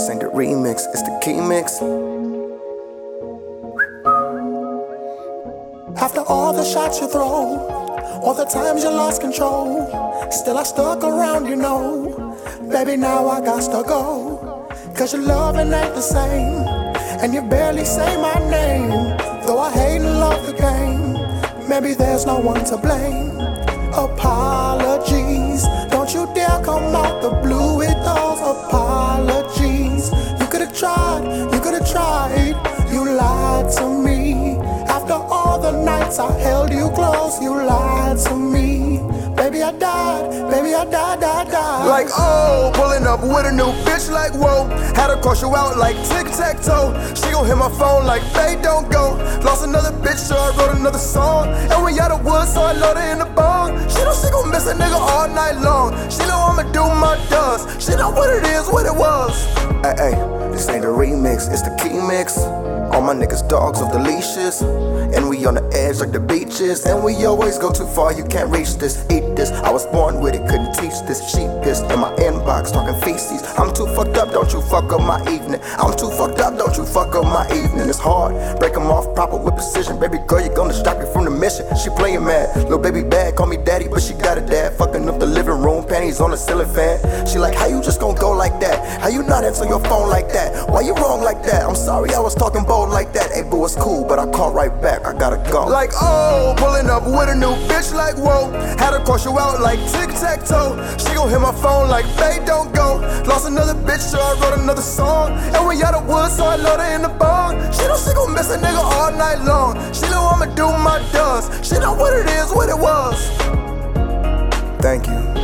The remix, it's the key mix. After all the shots you throw, all the times you lost control, still I stuck around, you know. Baby, now I got to go. Cause your loving ain't the same, and you barely say my name. Though I hate and love the game, maybe there's no one to blame. Apologies, nights I held you close, you lied to me. Baby, I died, baby, I died, died, died. Like, oh, pulling up with a new bitch, like, whoa. Had to cross you out like tic tac toe. She gon' hit my phone like, they don't go. Lost another bitch, so I wrote another song. And we out of wood, so I loaded in the bong. She know she gon' miss a nigga all night long. She know I'ma do my dust. She know what it is, what it was. Hey, hey, this ain't a remix, it's the key mix. All my niggas dogs off the leashes. And we on the edge like the beaches. And we always go too far, you can't reach this. Eat this. I was born with it, couldn't teach this. She pissed in my inbox, talking feces. I'm too fucked up, don't you fuck up my evening. I'm too fucked up, don't you fuck up my evening. It's hard, break 'em off proper with precision. Baby girl, you gonna stop me from the mission. She playing mad, little baby bad, call me daddy, but she got a dad. Fucking up the panties on the ceiling fan. She like, how you just gonna go like that? How you not answer your phone like that? Why you wrong like that? I'm sorry, I was talking bold like that. Hey, boo, it's cool, but I call right back. I gotta go. Like, oh, pulling up with a new bitch, like, whoa. Had her cross you out like tic tac toe. She gon' hit my phone like, babe, don't go. Lost another bitch, so I wrote another song. And we out of woods, so I loaded in the bong. She know she gon' miss a nigga all night long. She know I'ma do my dust. She know what it is, what it was. Thank you.